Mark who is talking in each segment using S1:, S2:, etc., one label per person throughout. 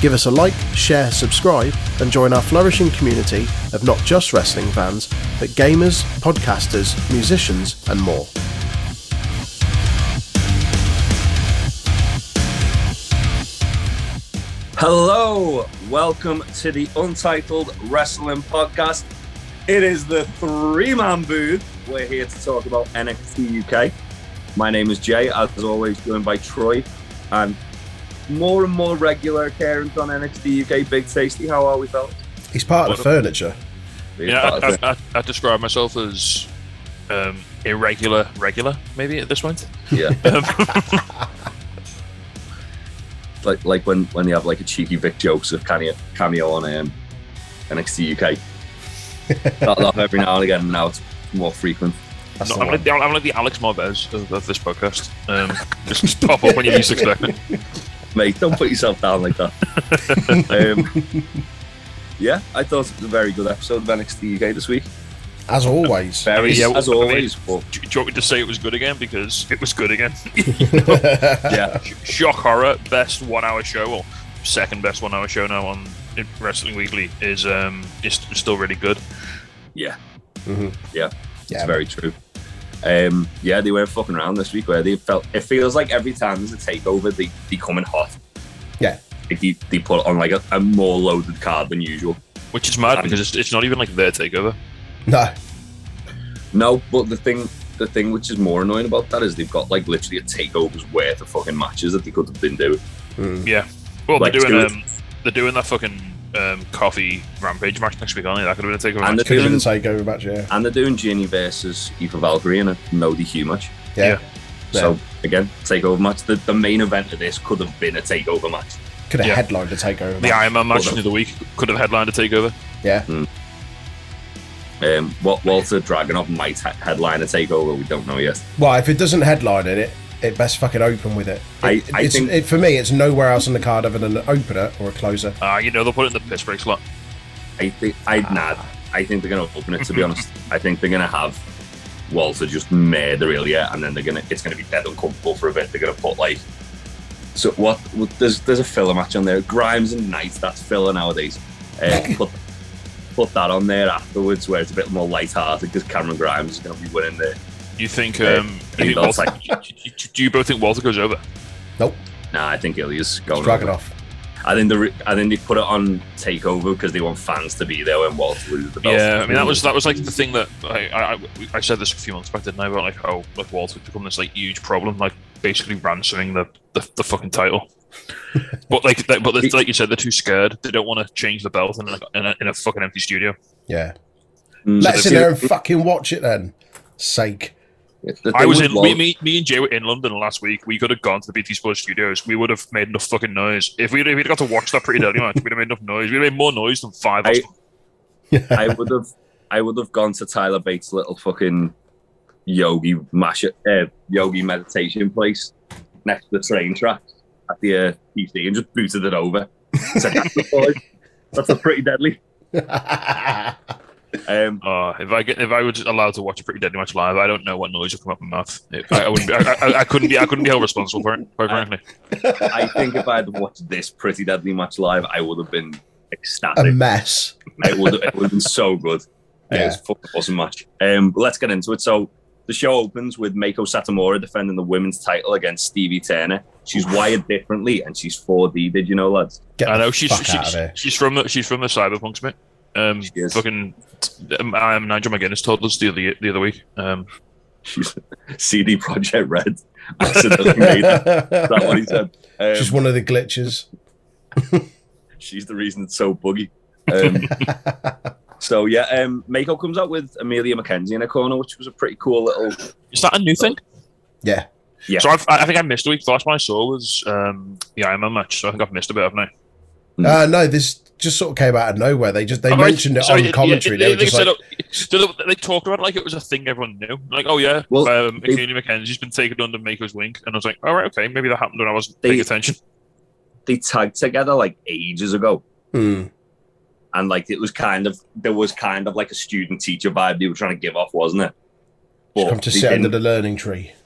S1: Give us a like, share, subscribe, and join our flourishing community of not just wrestling fans, but gamers, podcasters, musicians, and more.
S2: Hello, welcome to the Untitled Wrestling Podcast. It is the three man booth. We're here to talk about NXT UK. My name is Jay, as always, joined by Troy and more and more regular occurrence on NXT UK. Big Tasty, how are we, fellas?
S1: He's part of the furniture.
S3: Yeah, I, I, I, I describe myself as um, irregular, regular, maybe at this point.
S2: yeah.
S3: Um,
S2: like like when when you have like a cheeky Vic jokes Joseph cameo, cameo on um, NXT UK. Started off every now and again, and now it's more frequent.
S3: No, I'm,
S1: one.
S3: like the, I'm like the Alex Marvez of, of this podcast. Um, just, just pop up when you least expect it.
S2: Mate, don't put yourself down like that. um, yeah, I thought it was a very good episode of NXT UK this week.
S1: As always.
S2: Very,
S3: Yeah,
S2: as
S3: I mean-
S2: always. but
S3: Do, do you want me to say it was good again? Because it was good again.
S2: yeah,
S3: Shock Horror, best one hour show, or second best one hour show now on Wrestling Weekly, is um is still really good.
S2: yeah,
S1: Mhm.
S2: yeah,
S1: Yeah,
S2: it's very true. Um, yeah, they weren't fucking around this week where they felt. It feels like every time there's a takeover, they they coming hot.
S1: Yeah.
S2: Like they, they put on like a, a more loaded card than usual.
S3: Which is mad
S2: Um,
S3: because it's, it's not even like their takeover.
S1: No.
S2: No, but the thing, the thing which is more annoying about that is they've got like literally a takeover's worth of fucking matches that they could have been doing.
S1: Mm.
S3: Yeah. Well,
S2: Like,
S3: they're doing um, they're doing that fucking um, Coffey rampage match next week, aren't they? That could have been a takeover
S2: And
S3: match.
S2: the-
S1: Could have been a takeover match, yeah.
S2: And they're doing Jinny versus Aoife Valkyrie in a no DQ match.
S1: Yeah.
S2: So again, takeover match. The, the main event of this could have been a takeover match.
S1: Could have
S3: Yeah.
S1: headlined a takeover
S3: The
S1: match.
S3: Iron Man match of the week could have headlined a takeover.
S1: Yeah.
S2: Um, what Walter Dragunov might ha- headline a takeover. We don't know yet.
S1: Well, if it doesn't headline it, it, it best fucking open with it.
S2: I-
S1: It-
S2: I
S1: it's,
S2: think-
S1: it, for me, it's nowhere else on the card other than an opener or a closer.
S3: Uh, you know, they'll put it in the piss break slot.
S2: I think I nah, I think they're gonna open it. To be honest, I think they're gonna have Walter just murder Ilya, and then they're gonna it's gonna be dead uncomfortable for a bit. They're gonna put like so what? what there's there's a filler match on there. Grimes and Knight. That's filler nowadays. Uh, put put that on there afterwards, where it's a bit more light-hearted because Cameron Grimes is gonna be winning there.
S3: You think? Um,
S2: I
S3: you
S2: think
S3: think
S2: that's
S3: Walter,
S2: like-
S3: do you both think Walter goes over?
S1: Nope.
S2: Nah, I think Ilya's going.
S1: Drag it off.
S2: I think the I think they put it on takeover because they want fans to be there when Walter loses the belt.
S3: Yeah, I mean that was that was like the thing that I, I I- I said this a few months back, didn't I? About like how like Walter's become this like huge problem, like basically ransoming the the, the fucking title. but like, they- but it's like you said, they're too scared. They don't want to change the belt in like in a, in a fucking empty studio.
S1: Yeah.
S2: Mm.
S1: Let us
S2: So
S1: in there and fucking watch it then. Sake.
S2: The
S3: I was in
S2: Wal-
S3: me, me, me and Jay were in London last week. We could have gone to the BT Sports studios. We would have made enough fucking noise if we'd, if we'd got to watch that pretty deadly match. We'd have made enough noise. We'd have made more noise than five.
S2: I- I would have I would have gone to Tyler Bate's little fucking yogi mash uh, yogi meditation place next to the train tracks at the uh, PC and just booted it over. Said, that's, the that's a pretty deadly. Um,
S3: Uh, if I get if I was allowed to watch a pretty deadly match live, I don't know what noise would come up my mouth. It- I, I wouldn't. Be, I, I, I couldn't be. I couldn't be held responsible for it. Quite frankly.
S2: I think if I had watched this pretty deadly match live, I would have been
S1: a
S2: ecstatic.
S1: mess.
S2: it would have, it would have been so good. Yeah. It was a fucking awesome match. Um, let's get into it. So the show opens with Meiko Satomura defending the women's title against Stevie Turner. She's wired differently and she's 4D. Did you know, lads?
S1: Get
S3: I know
S1: the
S3: she's
S1: fuck out of
S3: she's,
S1: here.
S3: she's from the she's from the cyberpunk Smith. Um,
S2: She is.
S3: fucking. Um, um, Nigel McGuinness told us the other the other week. Um,
S2: CD Projekt Red. Accidentally made that. Is that what he said? Um,
S1: Just one of the glitches.
S2: she's the reason it's so buggy. Um, so yeah, um, Meiko comes out with Emilia McKenzie in a corner, which was a pretty cool little.
S3: is that a new thing?
S1: Yeah.
S2: Yeah.
S3: So I've, I think I missed a week. The last one I saw was um, the Iron Man match. So I think I've missed a bit, haven't I?
S1: Uh, no, this just sort of came out of nowhere. They just they
S3: right.
S1: mentioned it
S3: Sorry,
S1: on
S3: yeah,
S1: commentary.
S3: yeah,
S1: they were
S3: they
S1: just
S3: said,
S1: like,
S3: oh, they, they talked about it like it was a thing everyone knew. Like, oh yeah,
S2: Well,
S3: um,
S2: they-
S3: McKinney McKenzie's been taken under Meiko's wing, and I was like, all right, okay, maybe that happened when I wasn't
S2: They-
S3: paying attention.
S2: They tagged together like ages ago,
S1: hmm,
S2: and like it was kind of there was kind of like a student teacher vibe they were trying to give off, wasn't it? But
S1: come to
S2: they
S1: sit under the learning tree.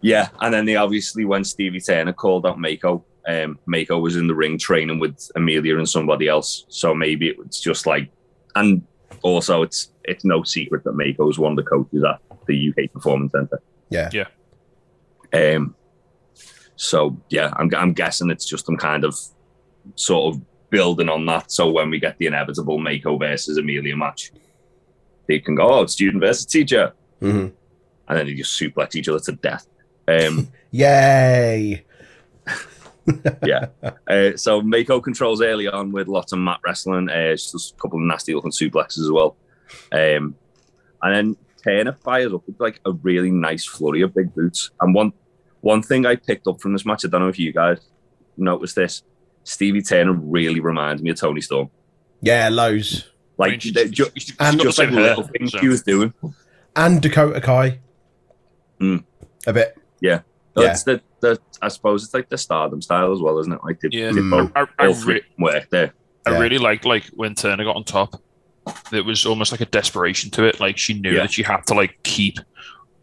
S2: Yeah, and then they obviously when Stevie Turner called out Meiko, um, Meiko was in the ring training with Emilia and somebody else. So maybe it was just like, and also it's it's no secret that Meiko is one of the coaches at the UK Performance Centre.
S1: Yeah.
S3: Yeah.
S2: Um. So yeah, I'm I'm guessing it's just them kind of sort of building on that. So when we get the inevitable Meiko versus Emilia match, they can go, oh, student versus teacher,
S1: hmm
S2: and then they just suplex each other to death. Um.
S1: Yay!
S2: Yeah. Uh, so Meiko controls early on with lots of mat wrestling. Uh, just a couple of nasty looking suplexes as well. Um, and then Turner fires up with like a really nice flurry of big boots. And one one thing I picked up from this match, I don't know if you guys noticed this. Stevie Turner really reminds me of Toni Storm.
S1: Yeah, lows
S3: I
S2: Like
S3: mean, she's-
S2: they- ju-
S3: she's- she's
S1: and
S2: just like
S3: same
S2: little things
S3: so-
S2: he was doing.
S1: and Dakota Kai.
S2: Hmm.
S1: A bit.
S2: So
S1: Yeah.
S2: It's the, the I suppose it's like the Stardom style as well, isn't it? Like they,
S3: Yeah.
S2: they both
S3: I, I,
S2: all three
S3: re-
S2: work there.
S3: I
S1: Yeah.
S3: really liked like when Turner got on top. It was almost like a desperation to it. Like she knew
S2: Yeah.
S3: that she had to like keep,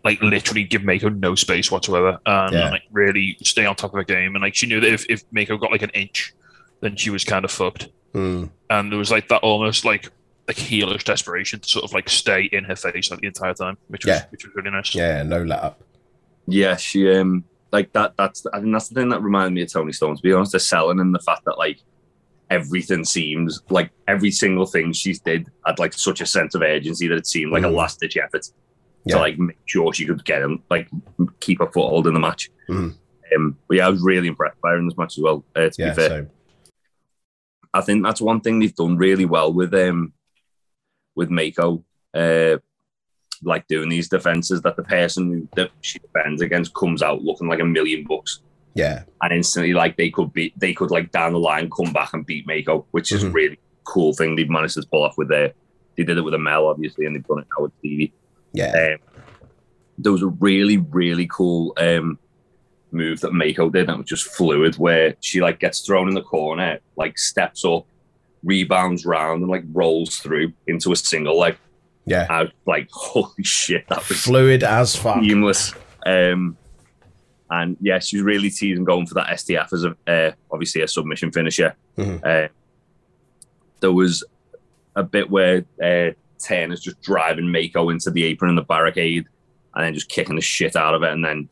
S3: like literally give Meiko no space whatsoever, and
S1: Yeah.
S3: like really stay on top of the game. And like she knew that if if Meiko got like an inch, then she was kind of fucked.
S1: Hmm.
S3: And there was like that almost like like heelish desperation to sort of like stay in her face like the entire time, which was
S1: Yeah.
S3: which was really nice.
S1: Yeah, no let up.
S2: Yeah, she um like that. That's I think that's the thing that reminded me of Toni Storm. To be honest, they're selling and the fact that like everything seems like every single thing she's did had like such a sense of urgency that it seemed like a
S1: Mhm.
S2: last ditch effort
S1: Yeah.
S2: to like make sure she could get him like keep a foothold in the match.
S1: Mhm.
S2: Um, but yeah, I was really impressed by her in this match as well. Uh, to
S1: Yeah,
S2: be fair,
S1: so
S2: I think that's one thing they've done really well with um with Meiko, uh, like doing these defenses that the person that she defends against comes out looking like a million bucks,
S1: yeah,
S2: and instantly like they could be they could like down the line come back and beat Meiko, which is a
S1: Mhm.
S2: really cool thing they've managed to pull off with their. They did it with Amel obviously, and they've done it now with Stevie.
S1: yeah,
S2: Um, there was a really, really cool um, move that Meiko did that was just fluid, where she like gets thrown in the corner, like steps up, rebounds round, and like rolls through into a single leg.
S1: Yeah.
S2: I was like, holy shit, that was
S1: Fluid as fuck.
S2: seamless. Um, and yeah, she was really teasing going for that STF as a uh, obviously a submission finisher.
S1: Mhm.
S2: Uh, there was a bit where uh, Turner's just driving Meiko into the apron and the barricade, and then just kicking the shit out of it, and then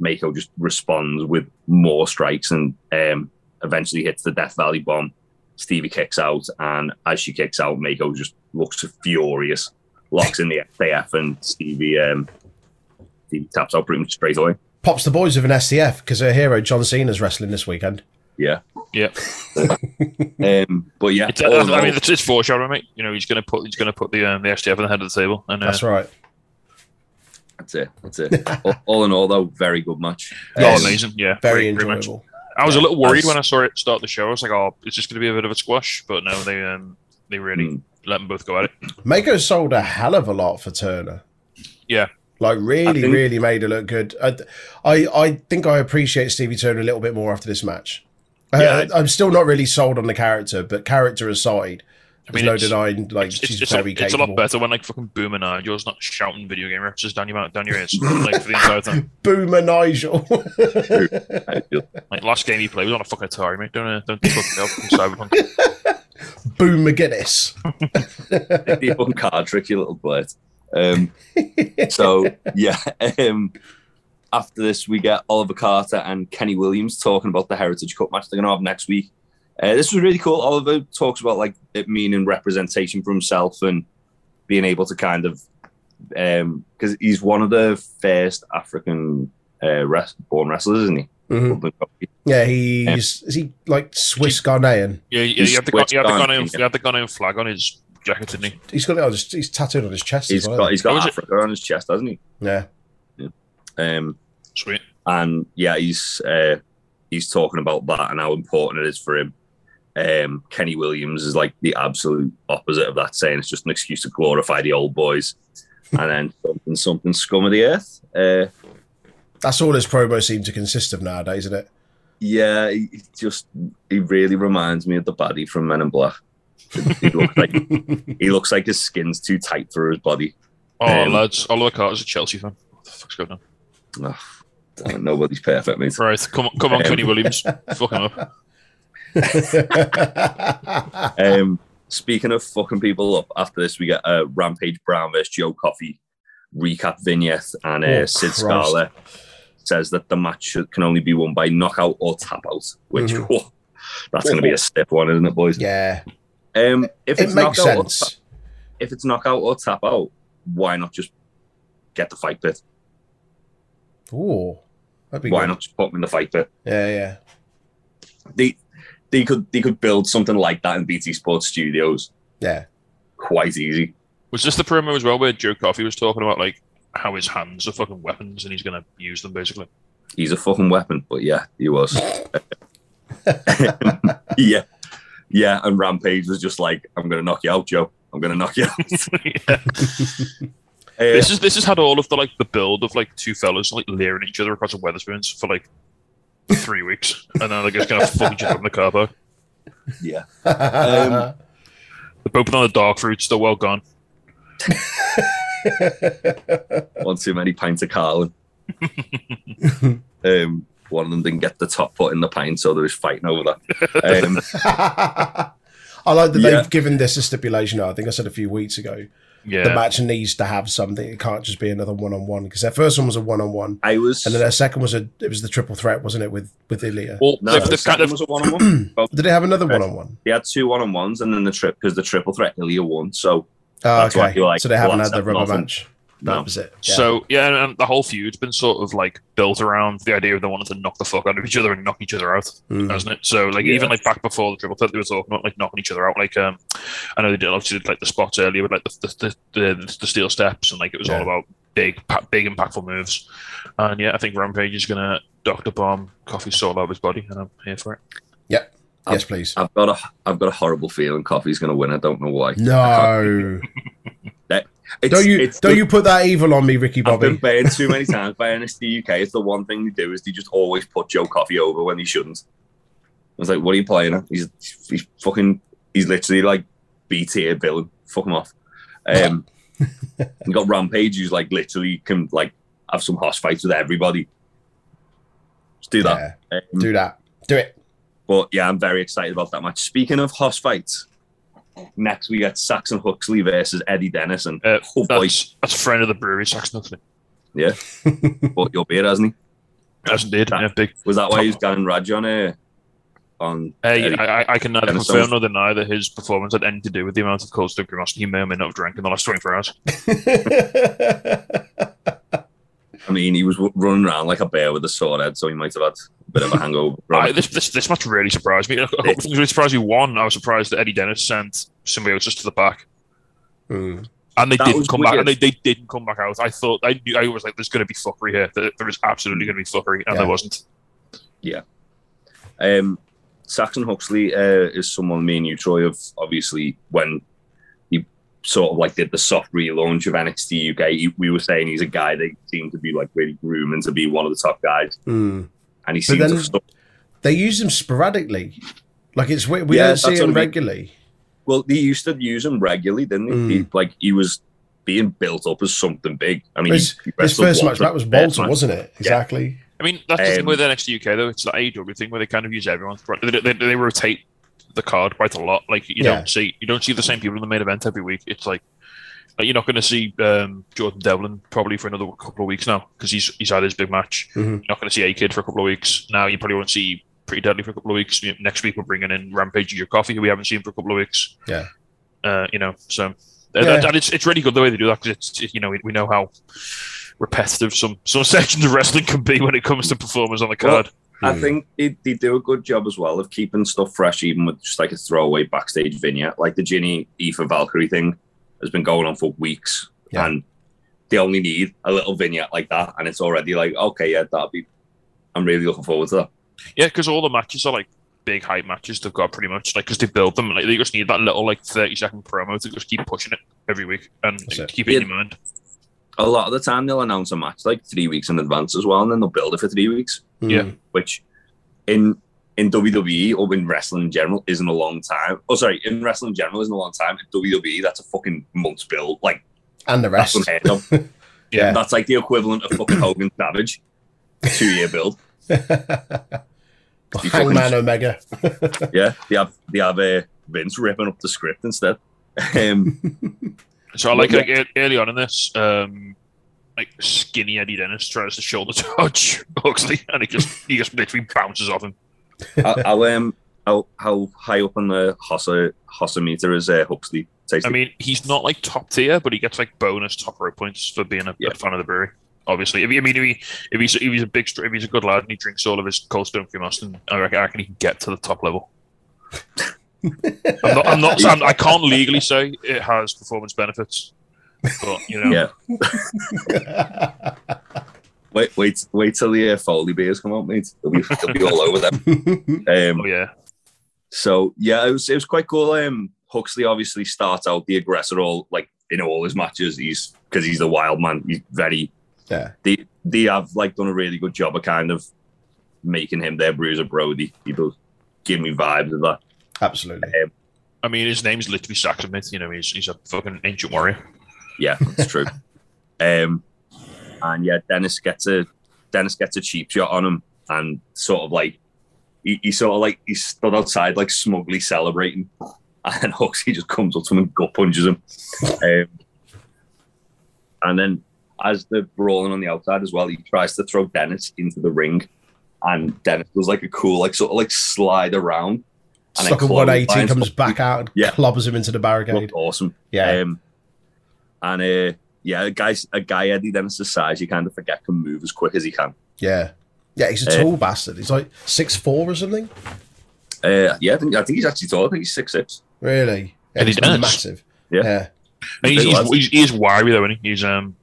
S2: Meiko just responds with more strikes and um, eventually hits the Death Valley bomb. Stevie kicks out, and as she kicks out, Meiko just looks furious, locks in the STF, and Stevie um, Stevie taps out pretty much straight away.
S1: Pops the boys with an STF because her hero John Cena's wrestling this weekend.
S2: Yeah.
S3: Yeah.
S2: Um, but yeah,
S3: It's,
S2: all in
S3: I mean, it's, it's foreshadowing, mate. You know, he's gonna put he's gonna put the um, the STF on the head of the table, and uh,
S1: That's right.
S2: that's it. That's it. all, all in all, though, very good match.
S3: oh, amazing, yeah,
S1: Very
S3: great- great match.
S1: enjoyable.
S3: I was a little worried
S2: As-
S3: when I saw it start the show. I was like, oh, it's just going to be a bit of a squash, but no, they um they really
S2: Mm.
S3: Let them both go at it.
S1: Meiko sold a hell of a lot for Turner.
S3: Yeah.
S1: Like really,
S2: think-
S1: really made it look good. I, I, I think I appreciate Stevie Turner a little bit more after this match.
S2: Yeah.
S1: Uh, I'm still not really sold on the character, but character aside,
S3: I
S1: there's
S3: mean,
S1: no denying like
S3: It's,
S1: she's
S3: it's,
S1: very
S3: a, it's a lot better when like fucking Boomer Nigel's not shouting video game references down your down your ears like for the entire time.
S1: Boomer Nigel.
S2: I
S3: Like last game he played was on a fucking Atari, mate. Don't uh, don't fuck me up. Cyberpunk.
S1: Boom McGuinness.
S2: the fucking card trick, you little blade. Um, so yeah, um, after this we get Oliver Carter and Kenny Williams talking about the Heritage Cup match they're gonna have next week. Uh, this was really cool. Oliver talks about like it meaning representation for himself and being able to kind of because he's one of the first African uh, res- born wrestlers, isn't he?
S1: Mhm. Yeah, he's is he like Swiss Ghanaian?
S3: Yeah, yeah,
S2: He's
S3: you had the, you had the Ghanaian,
S2: yeah.
S3: you had the Ghanaian flag on his jacket, didn't he?
S1: He's got oh, just- he's tattooed on his chest
S2: He's
S1: as well.
S2: got he's got
S3: is it?
S2: Africa on his chest, hasn't he?
S1: yeah,
S2: Um,
S3: Sweet.
S2: and yeah, he's uh, he's talking about that and how important it is for him. Um, Kenny Williams is like the absolute opposite of that, saying it's just an excuse to glorify the old boys. and then something, something scum of the earth. Uh,
S1: That's all his promo seem to consist of nowadays, isn't it?
S2: yeah, he he just he really reminds me of the baddie from Men in Black. He looks like he looks like his skin's too tight for his body.
S3: Oh,
S2: Um,
S3: lads, Oliver Carter's a Chelsea fan. What the fuck's going on?
S2: Ugh, damn, nobody's perfect, mate.
S3: Right, come on, come on,
S2: Um,
S3: Kenny Williams. Fuck him up.
S2: Um, speaking of fucking people up, after this we get a Rampage Brown versus Joe Coffey recap vignette, and uh,
S1: Oh,
S2: Sid
S1: Christ.
S2: Scala says that the match can only be won by knockout or tap out. Which
S1: Mhm.
S2: whoa, that's going to be a stiff one, isn't it, boys?
S1: yeah,
S2: Um, if
S1: it
S2: it's
S1: makes
S2: knockout or
S1: sense.
S2: if it's knockout or tap out, why not just get the Fight Pit?
S1: Ooh, that'd be
S2: Why
S1: good.
S2: not just put them in the Fight Pit?
S1: Yeah, yeah.
S2: They they could they could build something like that in BT Sports Studios
S1: Yeah.
S2: quite easy.
S3: Was this the promo as well where Joe Coffey was talking about like how his hands are fucking weapons and he's going to use them basically?
S2: He's a fucking weapon, but yeah, he was. yeah, yeah. And Rampage was just like, "I'm gonna knock you out, Joe. I'm gonna knock you out."
S3: yeah.
S2: Uh,
S3: This is this has had all of the like the build of like two fellas like leering at each other across the Wetherspoons for like three weeks, and then they're just gonna fuck each other up in the car park.
S2: yeah,
S1: Um,
S3: The both on the dark fruits, they're well gone.
S2: one too many pints of Carling. um, one of them didn't get the top foot in the pint, so there was fighting over that. Um,
S1: I like that
S2: Yeah.
S1: they've given this a stipulation. I think I said a few weeks ago.
S3: Yeah,
S1: The match needs to have something. It can't just be another one-on-one because their first one was a one-on-one,
S2: I was.
S1: and then their second was a it was the triple threat, wasn't it? With with Ilya.
S3: well,
S2: no,
S3: they've,
S2: the
S3: kind
S2: second
S3: of
S2: was a one-on-one.
S1: Did they have another one-on-one?
S2: they had two one-on-ones, and then the trip because the triple threat Ilya won. So
S1: Oh,
S2: That's why
S1: okay.
S2: you're like,
S1: so they haven't had the
S2: that's
S1: rubber
S2: nothing.
S1: match. That
S2: No.
S1: was it. Yeah.
S3: So yeah, and, and the whole feud's been sort of like built around the idea of they wanted to knock the fuck out of each other and knock each other out,
S1: Mm.
S3: hasn't it? So like
S2: Yeah.
S3: even like back before the triple threat, they were talking about like knocking each other out. Like um, I know they did obviously did, like the spots earlier with like the the, the, the, the steel steps and like it was all about big big impactful moves. And yeah, I think Rampage is gonna Doctor Bomb Coffey Soul out of his body, and I'm here for it.
S1: Yes, please.
S2: I've got a I've got a horrible feeling Coffey's going to win. I don't know why.
S1: No,
S2: It's,
S1: don't you
S2: it's
S1: don't
S2: the-
S1: you put that evil on me, Ricky
S2: I've been
S1: Bobby?
S2: too many times by NXT UK. It's the one thing they do is they just always put Joe Coffey over when he shouldn't. I was like, what are you playing at? He's he's fucking he's literally like B tier villain. Fuck him off. Um, you got Rampage who's like literally can like have some hoss fights with everybody. Just do that.
S1: Yeah,
S2: Um,
S1: do that. Do it.
S2: But yeah, I'm very excited about that match. Speaking of hoss fights, next we get Saxon Huxley versus Eddie Dennis and
S3: Uh,
S2: oh boy,
S3: that's that's a friend of the brewery, Saxon Huxley. Yeah.
S2: Bought your beer, hasn't he?
S3: As indeed, yeah, big.
S2: Was that why he's got Raj on uh, on
S3: Uh,
S2: Eddie?
S3: I, I- I can neither
S2: Dennis
S3: confirm nor deny that his performance had anything to do with the amount of cold stone cream he may or may not have drank in the last 24 hours.
S2: I mean, he was w- running around like a bear with a sword head, so he might have had a bit of a hangover.
S3: I, this, this this match really surprised me. A couple of things really surprised me. One, I was surprised that Eddie Dennis sent symbiosis to the back,
S1: Mm.
S3: and they
S2: That
S3: didn't
S2: was
S3: come back. And they, they didn't come back out. I thought I knew I was like, "There's going to be fuckery here. There, there is absolutely going to be fuckery," and
S1: Yeah.
S3: there wasn't. Yeah.
S2: Um, Saxon Huxley uh, is someone me and you, Troy, of obviously when he sort of like did the soft relaunch of NXT UK, he, we were saying he's a guy that seemed to be like really grooming to be one of the top guys,
S1: Mm.
S2: and he seems
S1: then-
S2: to. St-
S1: They use him sporadically. Like it's we, we
S2: Yeah,
S1: don't see him
S2: what I
S1: regularly.
S2: well, they used to use him regularly, didn't he?
S1: Mm.
S2: he like he was being built up as something big. I mean,
S1: His,
S2: he- he
S1: his first match that was
S2: in the first
S1: Walter,
S2: match.
S1: wasn't it? Exactly.
S3: I mean, that's the thing
S2: Um,
S3: with NXT UK though. It's the AEW thing where they kind of use everyone. They, they, they rotate the card quite a lot. Like you
S1: Yeah.
S3: don't see you don't see the same people in the main event every week. It's like, like you're not going to see um, Jordan Devlin probably for another couple of weeks now because he's he's had his big match.
S1: Mhm.
S3: You're not going to see A Kid for a couple of weeks. Now you probably won't see Pretty Deadly for a couple of weeks. Next week we're bringing in Rampage Your Coffey, who we haven't seen for a couple of weeks.
S1: Yeah.
S3: Uh, you know, so
S1: Yeah.
S3: that- and it's it's really good the way they do that because it's you know we, we know how repetitive some some sections of wrestling can be when it comes to performers on the
S2: Well,
S3: card.
S2: I think they, they do a good job as well of keeping stuff fresh, even with just like a throwaway backstage vignette. Like the Jinny Aoife Valkyrie thing has been going on for weeks,
S1: Yeah.
S2: and they only need a little vignette like that, and it's already like, okay, yeah, that'll be. I'm really looking forward to that.
S3: Yeah, because all the matches are like big hype matches they've got pretty much like because they build them like they just need that little like thirty second promo to just keep pushing it every week and
S1: it.
S3: keep it in your mind.
S2: A lot of the time they'll announce a match like three weeks in advance as well, and then they'll build it for three weeks.
S3: Yeah.
S1: Mm.
S2: which in in WWE or in wrestling in general isn't a long time. Oh, sorry, in wrestling in general isn't a long time. In WWE, that's a fucking month's build. Like
S1: And the rest.
S2: unheard of.
S1: Yeah.
S2: That's like the equivalent of fucking Hogan Savage, two year build. You
S1: Hangman
S2: fucking-
S1: Omega.
S2: Yeah, they have they have uh, Vince ripping up the script instead. Um,
S3: So I like like ear- early on in this, um, like skinny Eddie Dennis tries to shoulder touch Huxley, and he just he just literally bounces off him.
S2: how, how um how, how high up on the Hossa Hossa meter is uh, Huxley? Tasty?
S3: I mean, he's not like top tier, but he gets like bonus top row points for being a,
S2: Yeah.
S3: a fan of the brewery. Obviously, if he, I mean, if, he, if he's if he's a big if he's a good lad and he drinks all of his Cold Stone Cream Austin, I reckon, I reckon he can get to the top level. I'm not. I'm not. I'm, I can't legally say it has performance benefits, but you know,
S2: yeah. Wait, wait, wait till the uh, Foley beers come out, mate. They'll be, they'll be all over them. Um,
S3: oh yeah,
S2: So yeah, it was it was quite cool. Um, Huxley obviously starts out the aggressor all like in all his matches. He's because he's the wild man. He's very
S1: yeah.
S2: they they have like done a really good job of kind of making him their bruiser Brody. He does give me vibes of that.
S1: Absolutely.
S3: I mean, his name's literally Saxon Myth. You know, he's he's a fucking ancient warrior.
S2: Yeah, it's true. um, and yeah, Dennis gets a Dennis gets a cheap shot on him, and sort of like he, he sort of like he stood outside like smugly celebrating, and Huxley just comes up to him and gut punches him. um, and then as they're brawling on the outside as well, he tries to throw Dennis into the ring, and Dennis does like a cool like sort of like slide around. And then
S1: Stuck at 180, comes
S2: Huxley.
S1: back out and
S2: Yeah.
S1: clobbers him into the barricade.
S2: Looked awesome.
S1: Yeah.
S2: Um, and uh, yeah, a guy, a guy Eddie Dennis's size, you kind of forget can move as quick as he can.
S1: Yeah. Yeah, he's a
S2: Uh,
S1: tall bastard. He's like six four or something.
S2: Uh, yeah, I think I think he's actually tall. I think he's six six.
S1: Really? Yeah,
S3: And
S1: he's
S3: he
S1: massive.
S2: Yeah.
S1: yeah.
S3: And he's, he's, he's, wiry though, isn't he? He's um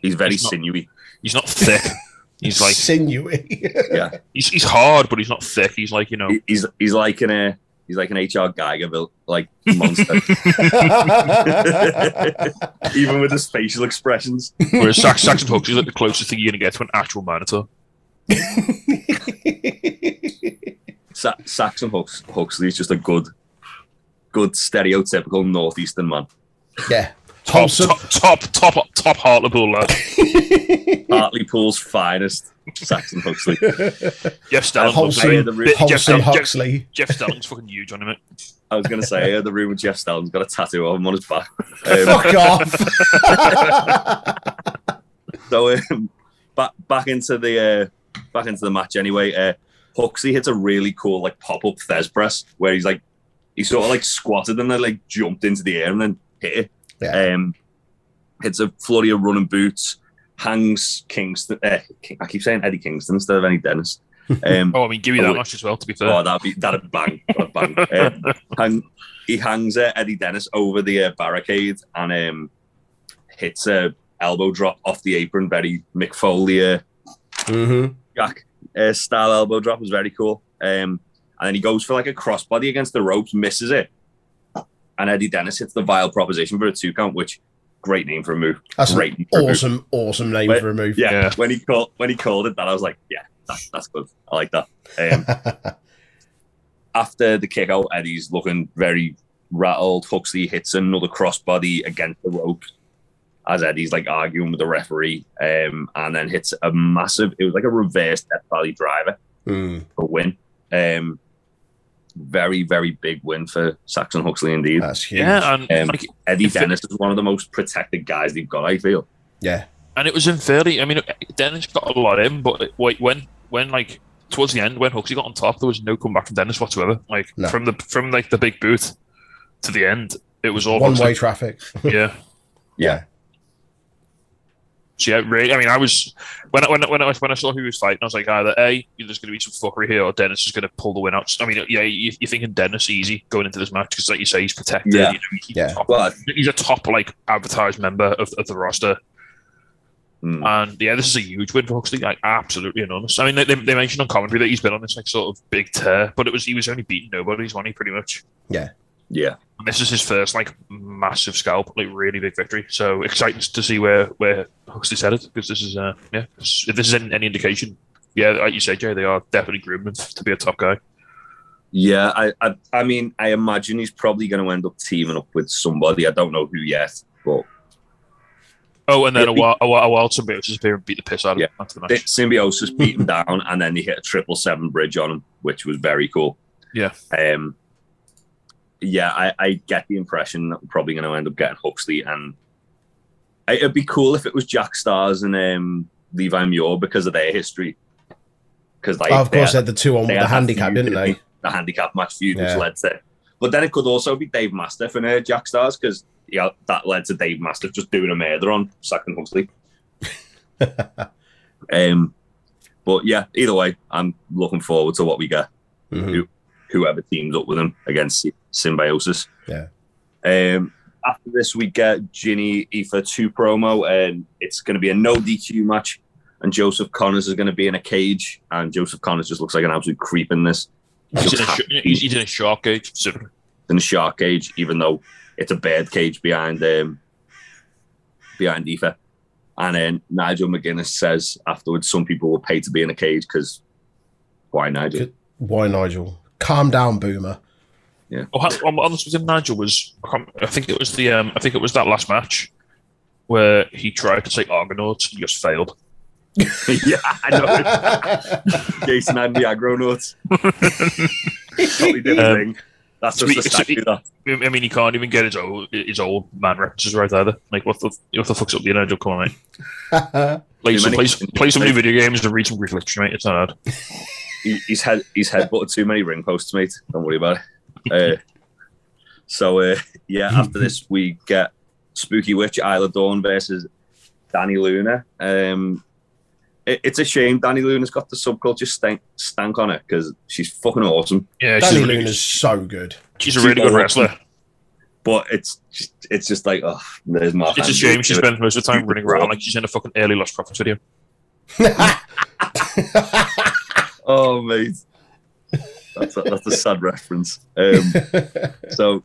S2: He's very
S3: He's not-
S2: sinewy.
S3: he's not thick. He's like
S1: sinewy.
S2: Yeah,
S3: he's, he's hard, but he's not thick. He's like you know.
S2: He's he's like an uh, he's like an HR Giger built like monster, even with his facial expressions.
S3: Whereas Sax, Saxon Hooks is like the closest thing you're gonna get to an actual monitor.
S2: Sa- Saxon Hux- Huxley is just a good, good stereotypical northeastern man.
S1: yeah.
S3: Top, top, top, top, top Hartlepool lad.
S2: Hartlepool's finest, Saxon Huxley.
S3: Jeff Stelling.
S1: Wholesome,
S2: Yeah, the re-
S3: Jeff,
S1: wholesome
S3: Stelling- Jeff,
S1: Huxley.
S3: Jeff Stelling's fucking huge on him. mate.
S2: I was going to say, uh, the room with Jeff Stelling's got a tattoo of him on his back. Um,
S1: Fuck off.
S2: so um, back back into the uh, back into the match anyway. Uh, Huxley hits a really cool like pop up Thesz press where he's like he sort of like squatted and then like jumped into the air and then hit it.
S1: Yeah.
S2: Um, hits a flurry of running boots, hangs Kingston. Uh, King, I keep saying Eddie Kingston instead of Eddie Dennis. Um,
S3: Oh, I mean, give you
S2: Oh,
S3: that much as well. To be fair,
S2: Oh, that'd be that'd bang, that'd bang. Um, hang, he hangs uh, Eddie Dennis over the uh, barricade and um, hits a elbow drop off the apron. Very Mick Foley uh,
S1: Mm-hmm.
S2: Jack uh, style elbow drop was very cool. Um, and then he goes for like a crossbody against the ropes, misses it, and Eddie Dennis hits the vile proposition for a two count, which great name for a move.
S1: That's
S2: great name for a move.
S1: awesome, awesome name
S2: Wait,
S1: for a move.
S2: Yeah,
S3: Yeah.
S2: when he called when he called it that, I was like, yeah, that's that's good. I like that. Um, after the kick out, Eddie's looking very rattled. Huxley hits another crossbody against the rope as Eddie's like arguing with the referee, um, and then hits a massive. It was like a reverse Death Valley driver
S1: Mm,
S2: for win. Um, very very big win for Saxon Huxley indeed.
S1: that's huge.
S3: yeah, and
S2: Um,
S3: like,
S2: Eddie Dennis is one of the most protected guys they've got. I feel.
S1: yeah.
S3: and it was in fairly. I mean, Dennis got a lot in, but wait, when when like towards the end, when Huxley got on top, there was no comeback from Dennis whatsoever. Like
S1: No.
S3: from the from like the big boot to the end, it was all
S1: One
S3: Huxley.
S1: way traffic.
S3: Yeah.
S1: Yeah.
S3: So yeah, really. I mean, I was when I, when I, when I, when I saw who he was fighting, I was like, either a there's going to be some fuckery here, or Dennis is going to pull the win out. I mean, yeah, you, you're thinking Dennis easy going into this match because, like you say, he's protected.
S2: Yeah.
S3: You know, he's,
S1: Yeah.
S3: Top,
S2: Well,
S3: he's a top like advertised member of, of the roster.
S2: Mm.
S3: And yeah, this is a huge win for Huxley, like absolutely enormous. I mean, they, they mentioned on commentary that he's been on this like sort of big tear, but it was he was only beating nobody's wasn't? Pretty much.
S2: Yeah.
S3: And this is his first like massive scalp, like really big victory. So exciting to see where where Huxley's headed because this is uh yeah, this- if this is any, any indication, yeah, like you said, Jay, they are definitely grooming to be a top guy.
S2: Yeah, I, I, I mean, I imagine he's probably going to end up teaming up with somebody. I don't know who yet, but
S3: Oh, and then a while, a while, a wild symbiosis appear and beat the piss out of
S2: Yeah.
S3: him the match.
S2: symbiosis beat him down, and then he hit a triple seven bridge on him, which was very cool.
S3: Yeah.
S2: Um. Yeah, I, I get the impression that we're probably going to end up getting Huxley, and I- it'd be cool if it was Jack Starz and um, Levi Muir because of their history. Because like,
S1: Oh, of course, they
S2: had-
S1: had the two on
S2: they
S1: the handicap,
S2: feud,
S1: didn't they?
S2: The handicap match feud, which
S1: Yeah.
S2: led to. But then it could also be Dave Mastiff and uh, Jack Starz because yeah, that led to Dave Mastiff just doing a murder on Saxon Huxley. um, but yeah, either way, I'm looking forward to what we get.
S1: Mhm.
S2: Whoever teams up with him against Symbiosis.
S1: Yeah.
S2: Um, after this, we get Jinny Aoife 2 promo, and it's going to be a no DQ match. And Joseph Conners is going to be in a cage, and Joseph Conners just looks like an absolute creep in this. He
S3: He's in, a,
S2: happy
S3: sh- he's, he's in a shark cage, specifically.
S2: in the shark cage, even though it's a bird cage behind um, behind Aoife. And then Nigel McGuinness says afterwards, some people will pay to be in a cage because why Nigel?
S1: Why, Nigel? Calm down, Boomer.
S3: Oh, ha- on, on this with Nigel was, I think it was the, um, I think it was that last match where he tried to say Argonauts and just failed.
S2: yeah, I know. Jason and the aggro notes. totally different
S3: Um,
S2: thing. That's just
S3: he-
S2: a
S3: so
S2: statue.
S3: he-
S2: that.
S3: I mean, he can't even get his old his old man references right either. Like, what the what the fuck's up with you, Nigel? Come on, mate. Play
S2: Too
S3: some, play, some- play some new video games and read some Greek literature, mate. It's not hard.
S2: He, he's had he's had butted too many ring posts, mate. Don't worry about it. Uh, so uh, yeah, after this we get Spooky Witch Isla Dawn versus Dani Luna. Um, it, it's a shame Dani Luna's got the subculture stank stank on her because she's fucking awesome.
S3: Yeah, she's,
S1: Danny
S3: really,
S1: Luna's so good.
S3: she's a really good wrestler.
S2: But it's just, it's just like oh, there's my.
S3: It's a shame she spends most of the time running around like she's in a fucking early Lost Prophets video.
S2: Oh mate, that's a, that's a sad reference. Um, So,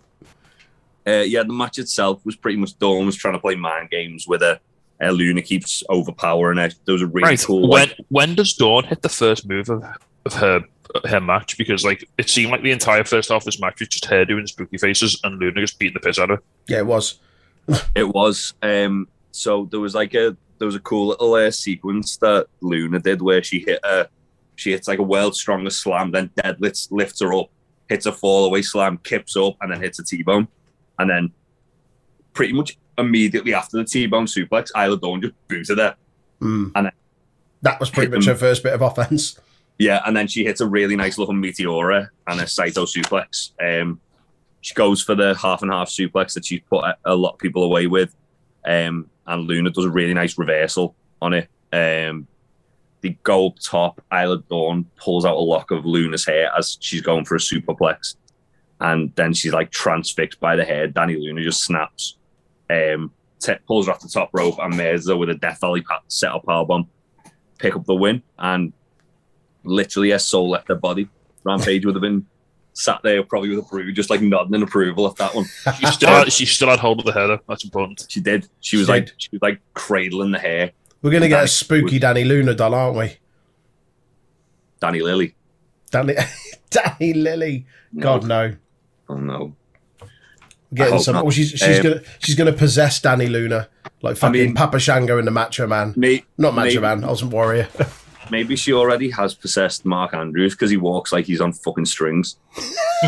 S2: uh, yeah, the match itself was pretty much Dawn was trying to play mind games with her. Uh, Luna keeps overpowering her. There was a really
S3: Right.
S2: cool.
S3: When
S2: like,
S3: when does Dawn hit the first move of, of her her match? Because like it seemed like the entire first half of this match was just her doing spooky faces and Luna just beating the piss out of her.
S1: yeah, it was.
S2: it was. Um, so there was like a there was a cool little uh, sequence that Luna did where she hit a she hits like a world strongest slam, then deadlifts lifts her up, hits a fall away slam, kips up, and then hits a T bone, and then pretty much immediately after the T bone suplex, Isla Dawn just booted her.
S1: Mm.
S2: And-
S1: that was pretty much
S2: them.
S1: her first bit of offense.
S2: Yeah, and then she hits a really nice little meteora and a Saito suplex. Um, she goes for the half and half suplex that she's put a, a lot of people away with. Um, and Luna does a really nice reversal on it. Um, the go up top, Isla Dawn pulls out a lock of Luna's hair as she's going for a superplex. And then she's like transfixed by the hair. Dani Luna just snaps, um, t- pulls her off the top rope, and Mirza with a Death Valley pa- set up powerbomb, pick up the win. And literally her soul left her body. Rampage would have been sat there probably with a brew, just like nodding in approval of that one.
S3: She still had, she still had hold of the hair though. That's important.
S2: She did. She was
S1: She
S2: like
S1: did.
S2: she was like cradling the hair.
S1: We're going to get a
S2: Danny-
S1: spooky Dani Luna doll, aren't we?
S2: Danny Lily.
S1: Danny, Danny Lily. God, no.
S2: Oh no.
S1: Getting some. Well, she's she's
S2: Um,
S1: gonna she's gonna possess Dani Luna like fucking
S2: mean-
S1: Papa Shango in the Macho Man.
S2: May,
S1: Not Macho
S2: maybe-
S1: Man, Ultimate Warrior.
S2: maybe she already has possessed Mark Andrews because he walks like he's on fucking strings.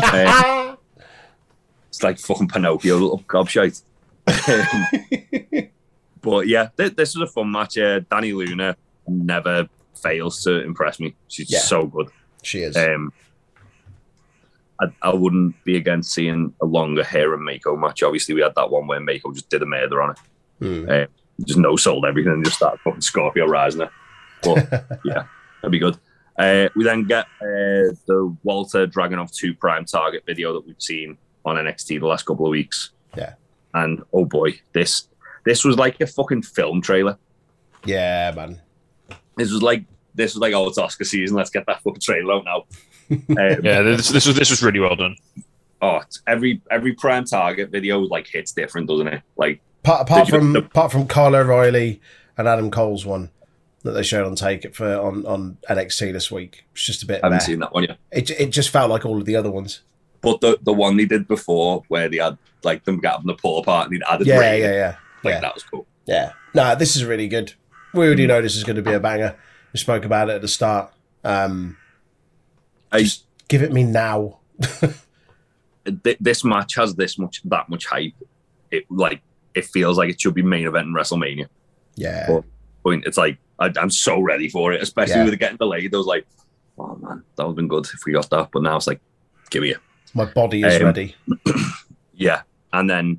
S2: Uh, it's like fucking Pinocchio, little gobshite. Um, but yeah, th- this was a fun match. Uh, Dani Luna never fails to impress me. She's
S1: Yeah.
S2: so good.
S1: she is.
S2: Um, I, I wouldn't be against seeing a longer hair and Meiko match. Obviously, we had that one where Meiko just did a murder on it.
S1: Hmm.
S2: Just no sold everything and just started fucking Scorpio rising it. But yeah, that'd be good. Uh, we then get uh, the Walter Dragunov 2 Prime Target video that we've seen on NXT the last couple of weeks.
S1: Yeah.
S2: And oh boy, this this was like a fucking film trailer.
S1: Yeah, man.
S2: This was like this was like oh it's Oscar season. Let's get that fucking trailer out now. Um,
S3: Yeah, this, this was this was really well done.
S2: Oh, every every prime target video like hits different, doesn't it? Like
S1: Apart, apart from
S2: the-
S1: apart from Kyle O'Reilly and Adam Cole's one that they showed on Take It for on, on NXT this week, it's just a bit.
S2: I haven't
S1: meh.
S2: seen that one yet.
S1: It it just felt like all of the other ones.
S2: But the the one they did before where they had like them getting the pull apart and they'd added
S1: Yeah,
S2: rain,
S1: yeah, yeah,
S2: like
S1: yeah,
S2: that was cool.
S1: yeah. No, this is really good. We already know this is going to be a banger. We spoke about it at the start. Um,
S2: I,
S1: just give it me now.
S2: this match has this much that much hype. It like it feels like it should be main event in WrestleMania.
S1: Yeah,
S2: But point, it's like I, I'm so ready for it, especially
S1: Yeah.
S2: with it getting delayed. I was like, oh man, that would have been good if we got that. But now it's like, give me it.
S1: my body is
S2: Um,
S1: ready.
S2: Yeah, and then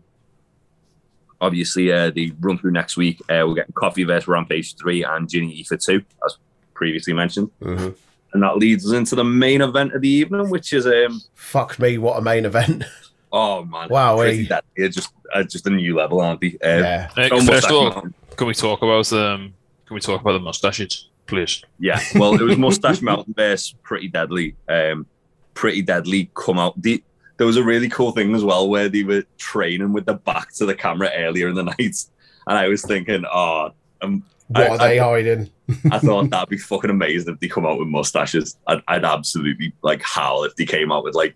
S2: obviously uh, the run through next week. Uh, we're getting Coffey vs Rampage three and Ginny E for two, as previously mentioned,
S1: hmm
S2: and that leads us into the main event of the evening, which is um
S1: Fuck me, what a main event!
S2: oh man,
S1: Wow,
S2: pretty
S1: eh?
S2: They're just uh, just a new level, aren't they? Uh,
S1: yeah,
S2: so much
S3: first of all,
S2: action.
S3: can we talk about um? Can we talk about the mustaches, please?
S2: Yeah, well, it was Mustache Mountain versus Pretty Deadly. Um, Pretty Deadly come out. The, there was a really cool thing as well where they were training with the back to the camera earlier in the night, and I was thinking, oh, um,
S1: what
S2: I-
S1: are they
S2: I-
S1: hiding?
S2: I thought that'd be fucking amazing if they come out with mustaches. I'd, I'd absolutely like howl if they came out with like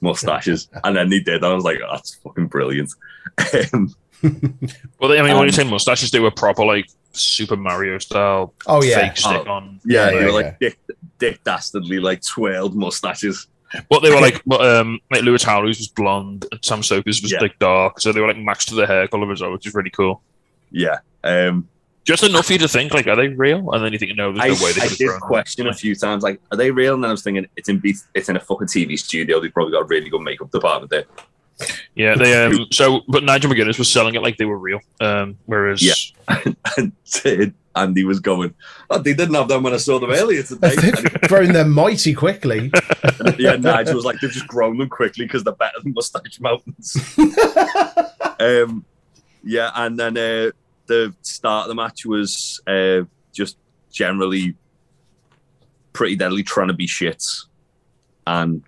S2: mustaches, and then they did. And I was like, oh, that's fucking brilliant. Um,
S3: Well, they, I mean, when
S2: Um,
S3: you say mustaches, they were proper like Super Mario style
S1: Oh yeah,
S3: fake stick
S2: Oh.
S3: on.
S2: yeah,
S1: Yeah,
S2: they were
S1: yeah,
S2: like dick, dick dastardly, like twirled mustaches.
S3: But they were like, but, um, like Lewis Howley's was blonde and Sam Stoker's was
S2: Yeah.
S3: like dark, so they were like matched to the hair color as well, which is really cool.
S2: Yeah. Um,
S3: Just enough for you to think like, are they real? And then you think, no,
S2: I,
S3: there's no way they
S2: I
S3: could have
S2: did question a few times, like, are they real? And then I was thinking, it's in it's in a fucking TV studio. They've probably got a really good makeup department there.
S3: Yeah, they um. So, but Nigel McGuinness was selling it like they were real. Um, whereas
S2: Yeah. and Andy was going, oh, they didn't have them when I saw them earlier today.
S1: they've grown them mighty quickly.
S2: Yeah, Nigel was like, they've just grown them quickly because they're better than Mustache Mountains. um, yeah, and then uh, the start of the match was uh, just generally pretty deadly trying to be shits and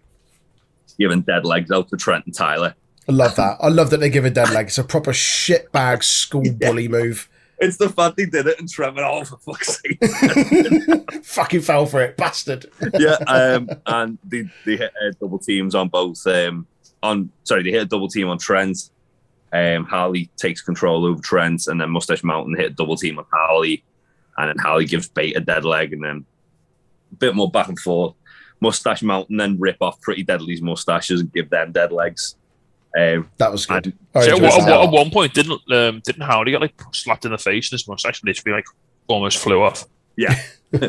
S2: giving dead legs out to Trent and Tyler.
S1: I love that. I love that they give a dead leg. It's a proper shitbag school
S2: Yeah.
S1: bully move.
S2: It's the fact they did it and Trevor, oh, for fuck's sake.
S1: Fucking fell for it, bastard.
S2: yeah, um, and they, they hit uh, double teams on both. Um, on sorry, they hit a double team on Trent. Um, Harley takes control over Trent, and then Mustache Mountain hit a double team on Harley, and then Harley gives Bate a dead leg, and then a bit more back and forth. Mustache Mountain then rip off Pretty Deadly's mustaches and give them dead legs. Um,
S1: That was good.
S2: and
S3: so
S1: enjoyed
S3: at,
S1: that.
S3: at one point, didn't um, didn't Howley get like slapped in the face and his mustache literally like almost flew off?
S2: yeah,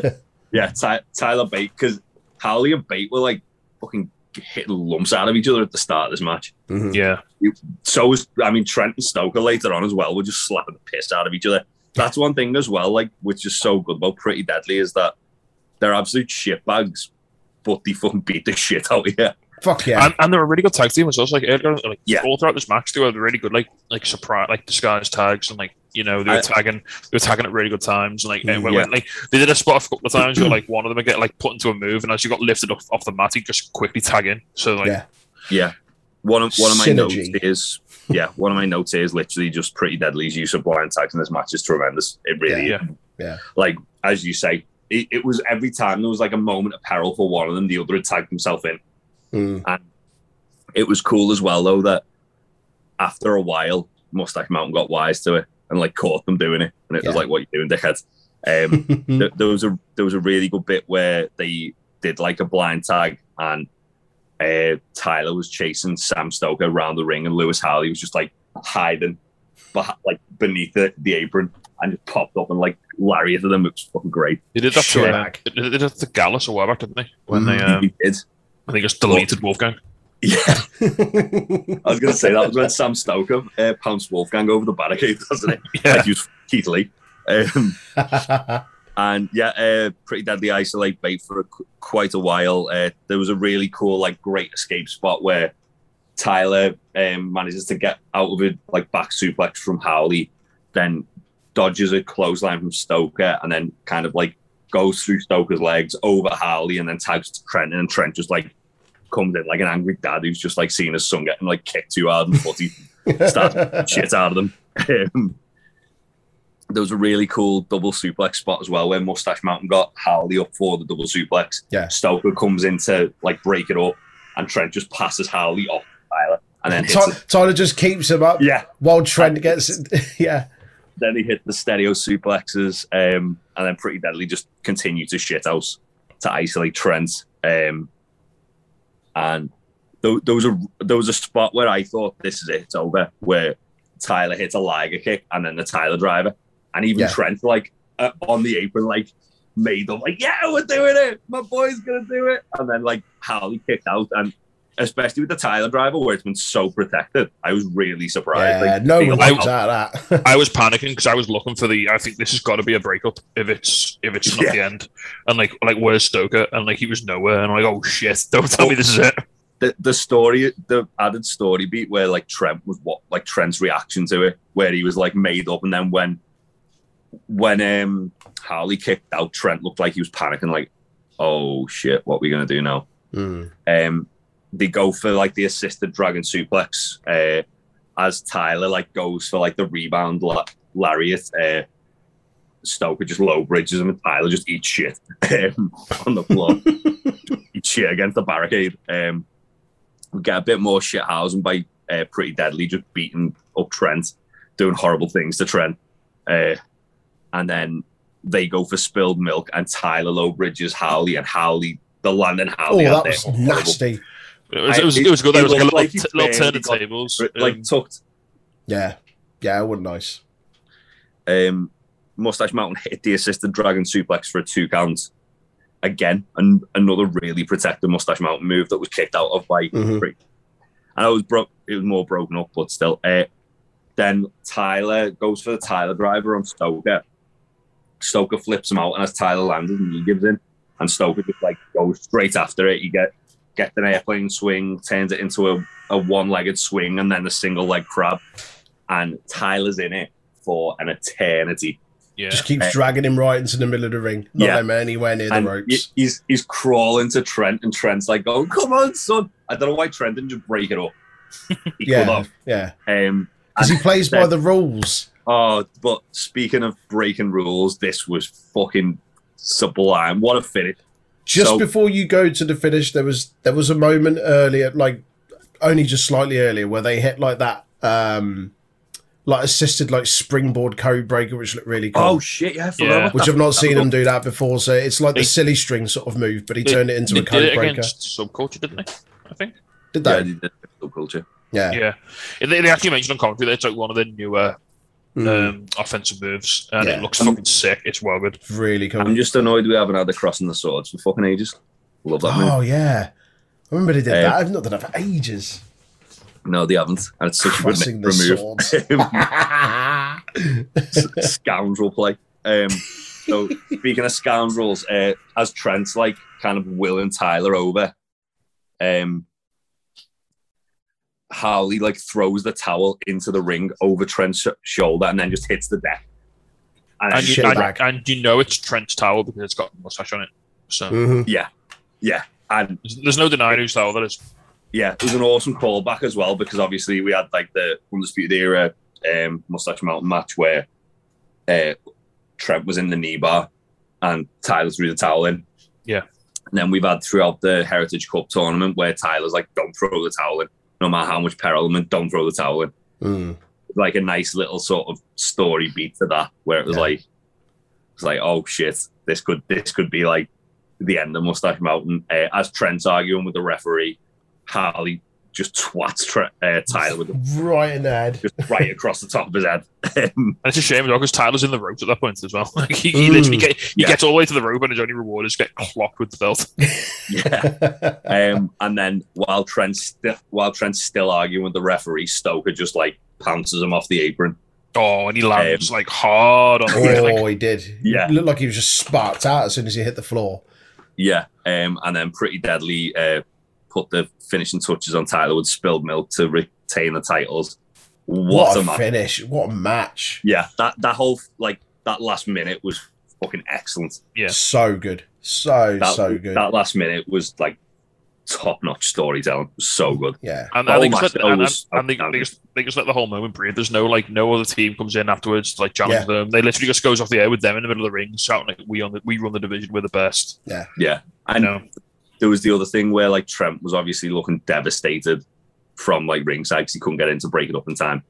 S2: Ty- Tyler Bate because Harley and Bate were like fucking hitting lumps out of each other at the start of this match.
S1: Mhm.
S3: Yeah,
S2: so was I mean Trent and Stoker later on as well were just slapping the piss out of each other. That's one thing as well, like which is so good about Pretty Deadly is that they're absolute shitbags, but they fucking beat the shit out of you.
S1: Fuck yeah.
S3: and, and they're a really good tag team as well. So, like earlier, like
S2: Yeah.
S3: all throughout this match, they were really good, like like surprise, like disguise tags, and like you know they were
S2: I-
S3: tagging, they were tagging at really good times, and like and when,
S2: Yeah.
S3: when, like they did a spot a couple of times where like one of them would get like put into a move, and as you got lifted off, off the mat, he just quickly tag in. So like
S1: Yeah.
S2: Yeah. One of one of my
S1: Synergy.
S2: notes is yeah, one of my notes is literally just Pretty Deadly's use of blind tags in this match is tremendous. It really
S3: Yeah.
S2: is.
S1: Yeah.
S2: Like as you say, it, it was every time there was like a moment of peril for one of them, the other had tagged himself in.
S1: Mm.
S2: it was cool as well though that after a while Mustache Mountain got wise to it and like caught them doing it and it was like what you doing dickhead um th- there was a there was a really good bit where they did like a blind tag and uh Tyler was chasing Sam Stoker around the ring and Lewis Harley was just like hiding beh- like beneath the, the apron and just popped up and like lariated them it was fucking great
S3: they did that to uh,
S1: Shitbag.
S3: they did that to Gallus a while back, didn't they? When they
S1: Mhm.
S3: um,
S2: he did
S3: when think it's deleted Wolfgang.
S2: yeah I was gonna say that was when Sam Stoker uh, pounced Wolfgang over the barricade doesn't it
S3: Yeah,
S2: like he was Keith Lee. Um, and yeah, uh, pretty deadly isolate Bate for a, quite a while. Uh, there was a really cool, like, great escape spot where Tyler um, manages to get out of it, like back suplex from Howley, then dodges a clothesline from Stoker and then kind of like goes through Stoker's legs over Harley and then tags Trent and Trent just like comes in like an angry dad who's just like seeing his son getting like kicked too hard and footy starts shit out of them. Um, there was a really cool double suplex spot as well where Mustache Mountain got Harley up for the double suplex.
S1: Yeah.
S2: Stoker comes in to like break it up and Trent just passes Harley off Tyler and then hits
S1: Tyler just keeps him up
S2: Yeah.
S1: while Trent gets yeah.
S2: Then he hit the stereo suplexes, um, and then pretty deadly just continued to shit house to isolate Trent. Um, and th- there was a there was a spot where I thought this is it, it's over, where Tyler hits a Liger kick and then the Tyler driver, and even
S1: Yeah.
S2: Trent like uh, on the apron like made them like yeah we're doing it, my boy's gonna do it, and then like Howley kicked out and. Especially with the Tyler driver, where it's been so protected, I was really surprised.
S1: Yeah,
S2: Like,
S1: no one
S2: allowed-
S1: comes out of that.
S3: I was panicking because I was looking for the. I think this has got to be a breakup if it's if it's not
S2: Yeah.
S3: the end. And like like where's Stoker? And like he was nowhere. And I'm like, oh shit! Don't tell me this is it.
S2: the the story, the added story beat where like Trent was what like Trent's reaction to it, where he was like made up, and then when when um Howley kicked out, Trent looked like he was panicking, like, oh shit, what we gonna do now?
S1: Mm.
S2: Um, they go for like the assisted dragon suplex, uh, as Tyler like goes for like the rebound la- lariat. Uh, Stoker just low bridges him, and Tyler just eats shit um, on the floor. eats shit against the barricade. Um, we get a bit more shit housing by uh, Pretty Deadly just beating up Trent, doing horrible things to Trent. Uh, and then they go for spilled milk, and Tyler low bridges Howley, and Howley, the London
S1: Oh,
S2: Howley. out
S1: that was
S2: horrible.
S1: nasty.
S3: It was,
S2: I-
S3: it was, it was good. There was like a
S2: looked
S3: little,
S2: like
S3: t- little turn of
S2: got-
S3: tables.
S2: like
S3: Um,
S2: tucked.
S1: Yeah. Yeah, it was nice.
S2: Um, Mustache Mountain hit the assisted dragon suplex for a two count. Again, and another really protected Mustache Mountain move that was kicked out of by
S1: Mhm.
S2: Free. And I was broke. It was more broken up, but still. Uh, then Tyler goes for the Tyler driver on Stoker. Stoker flips him out, and as Tyler lands, and he gives in, and Stoker just like goes straight after it. You get gets an airplane swing, turns it into a, a one-legged swing, and then a single leg crab. And Tyler's in it for an eternity.
S3: yeah.
S1: Just keeps dragging him right into the middle of the ring. Not
S2: Yeah.
S1: him anywhere near the
S2: and
S1: ropes.
S2: he's he's crawling to Trent, and Trent's like, "Oh, come on, son!" I don't know why Trent didn't just break it up. he
S1: yeah.
S2: have.
S1: Yeah.
S2: Um,
S1: Because he
S2: and
S1: plays by the rules.
S2: Oh, but speaking of breaking rules, this was fucking sublime. What a finish!
S1: Just
S2: So-
S1: before you go to the finish, there was there was a moment earlier, like only just slightly earlier, where they hit like that, um like assisted like springboard code breaker, which looked really cool.
S2: Oh shit! Yeah, I
S3: Yeah.
S1: which. I've not seen him do that before. So it's like the silly string sort of move, but he
S3: They-
S1: turned it into
S3: they
S1: a
S3: did
S1: code
S3: it
S1: breaker.
S3: against subculture, didn't they? I think.
S1: Did
S2: Yeah,
S1: they?
S2: they did subculture.
S1: Yeah.
S3: Yeah, they, they actually mentioned on commentary they took one of the newer
S1: Mm,
S3: um, offensive moves, and
S1: Yeah.
S3: it looks
S2: Um,
S3: fucking sick. It's well good.
S1: really cool.
S2: I'm just annoyed we haven't had the crossing the swords for fucking ages. Love that move.
S1: Oh yeah, I remember they did
S2: Um,
S1: that. I've not done that for ages.
S2: No, they haven't, and it's such a good
S1: Crossing the
S2: for a
S1: swords.
S2: move. scoundrel play. Um, so speaking of scoundrels, uh, as Trent's like kind of willing Tyler over, um, Howley like throws the towel into the ring over Trent's sh- shoulder and then just hits the deck. And,
S3: And you, and, and you know it's Trent's towel because it's got mustache on it. So
S1: Mhm.
S2: yeah, and
S3: there's, there's no denying whose towel that is.
S2: yeah, it was an awesome callback as well because obviously we had like the undisputed era um, mustache mountain match where uh, Trent was in the knee bar and Tyler threw the towel in.
S3: Yeah.
S2: And then we've had throughout the Heritage Cup tournament where Tyler's like, "Don't throw the towel in, no matter how much peril I'm in, don't throw the towel in."
S1: Mm.
S2: Like a nice little sort of story beat to that where it was
S1: Yeah.
S2: like, it's like, "Oh shit, this could this could be like the end of Mustache Mountain." Uh, as Trent's arguing with the referee, Howley just twats Tre- uh, Tyler with the
S1: Right in the head.
S2: just right across the top of his head. Um,
S3: And it's a shame as because Tyler's in the ropes at that point as well. Like he, he
S1: Mm.
S3: literally get, he
S2: Yeah.
S3: gets all the way to the rope and his only reward is get clocked with the belt.
S2: yeah. Um, and then while Trent's sti- while Trent's still arguing with the referee, Stoker just like pounces him off the apron.
S3: Oh, and he lands like hard on the ring. Like,
S1: oh, he did.
S2: Yeah.
S1: He looked like he was just sparked out as soon as he hit the floor.
S2: Yeah. Um, and then Pretty Deadly uh, put the finishing touches on Tyler with spilled milk to retain the titles. what,
S1: What,
S2: a
S1: a
S2: match!
S1: finish! What a match!
S2: Yeah, that that whole like that last minute was fucking excellent.
S3: Yeah.
S1: So good, so
S2: That,
S1: so good.
S2: that last minute was like top notch storytelling. So good.
S1: yeah,
S3: And
S2: The
S3: I think
S2: whole
S3: just let, and,
S2: was
S3: and, and they, they, just, they just let the whole moment breathe. There's no like no other team comes in afterwards to like challenge
S1: Yeah.
S3: them. They literally just goes off the air with them in the middle of the ring, shouting like we on the we run the division, we're the best.
S2: Yeah,
S3: Yeah.
S2: and
S3: know,
S2: there was the other thing where like Trent was obviously looking devastated from like ringside because he couldn't get in to break it up in time.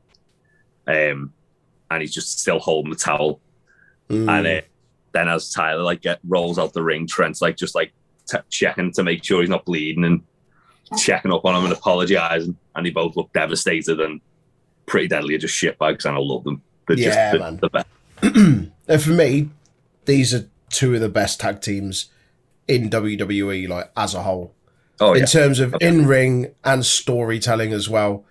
S2: Um, and he's just still holding the towel.
S1: Mm.
S2: And it, then as Tyler like get rolls out the ring, Trent's like just like t- checking to make sure he's not bleeding and checking up on him and apologizing. And they both look devastated and pretty deadly are just shitbags, and I love them. They're
S1: Yeah,
S2: just the,
S1: man.
S2: the best.
S1: and for me, these are two of the best tag teams in WWE, like as a whole.
S2: Oh
S1: in
S2: yeah,
S1: terms of
S2: Okay.
S1: in ring and storytelling as well.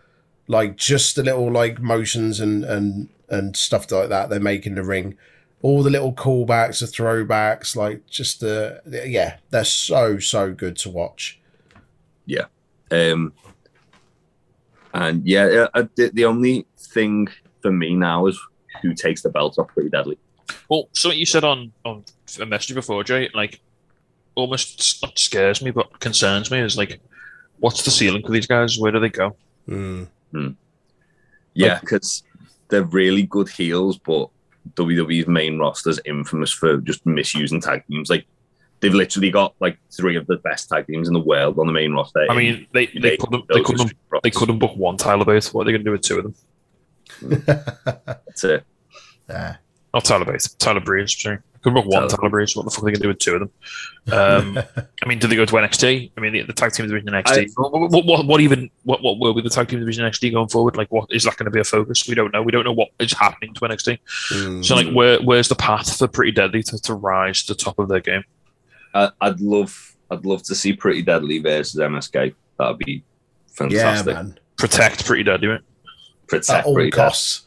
S1: Like just the little like motions and and and stuff like that they make in the ring. All the little callbacks, the throwbacks, like just the yeah, they're so so good to watch.
S2: Yeah, um, and yeah, uh, the, the only thing for me now is who takes the belt off Pretty Deadly.
S3: well, something you said on on a message before, Jay, like almost not scares me, but concerns me is like, what's the ceiling for these guys? Where do they go?
S1: Mm.
S2: Yeah, because they're really good heels, but WWE's main roster is infamous for just misusing tag teams. Like they've literally got like three of the best tag teams in the world on the main roster.
S3: I mean, they they
S2: They-
S3: couldn't they couldn't they couldn't book one Tyler Bates. What are they going to do with two of them? Hmm.
S2: That's it.
S1: Yeah.
S3: Not Tyler Bates, Tyler Breeze. Sorry, couldn't book one
S2: Tyler-
S3: Tyler Breeze. What the fuck are they going to do with two of them? Um, I mean, do they go to NXT? I mean, the, the tag team division in NXT. what, what, what, what even what what will be the tag team division in NXT going forward? Like, what is that going to be a focus? We don't know. We don't know what is happening to NXT.
S1: Mm.
S3: So, like, where where's the path for Pretty Deadly to, to rise to the top of their game?
S2: I, I'd love, I'd love to see Pretty Deadly versus MSK. That'd be
S1: yeah,
S2: fantastic.
S1: man.
S3: Protect Pretty Deadly, right?
S1: At
S2: Protect
S1: all
S2: Pretty Deadly.
S1: costs.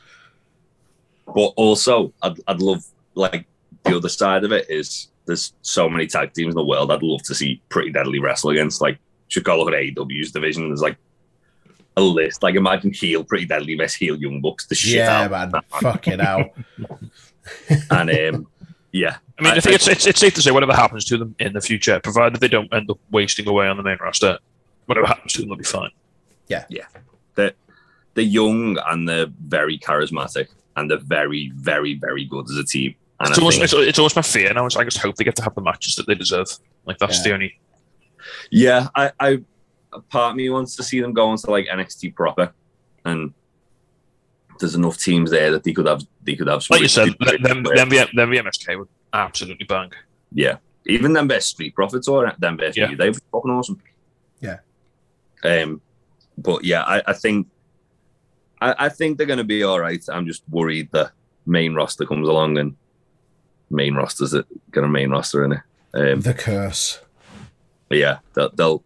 S2: But also, I'd, I'd love like the other side of it is there's so many tag teams in the world. I'd love to see Pretty Deadly wrestle against. Like, should go look at AEW's division. There's like a list. Like, imagine heel Pretty Deadly versus heel Young Bucks. The shit
S1: Yeah,
S2: out.
S1: man. Fucking hell.
S2: And um, yeah,
S3: I mean, I,
S2: I-
S3: think it's, it's it's safe to say whatever happens to them in the future, provided they don't end up wasting away on the main roster, whatever happens to them, they'll be fine. Yeah, yeah.
S2: They're they're young and they're very charismatic and they're very, very, very good as a team. And
S3: It's
S2: I
S3: almost,
S2: think-
S3: it's, it's almost my fear now. It's, I just hope they get to have the matches that they deserve. Like that's
S1: Yeah.
S3: the only.
S2: Yeah, I. part of me wants to see them go into like NXT proper, and there's enough teams there that they could have they could have. some
S3: Like you said,
S2: really
S3: them them, them, them MSK would absolutely bang.
S2: yeah, even them best Street Profits or them best
S3: Yeah.
S2: yeah. they were fucking awesome.
S1: Yeah.
S2: Um, but yeah, I, I think I, I think they're gonna be all right. I'm just worried the main roster comes along and main roster's it gonna main roster in it. Um,
S1: the curse.
S2: Yeah, they'll, they'll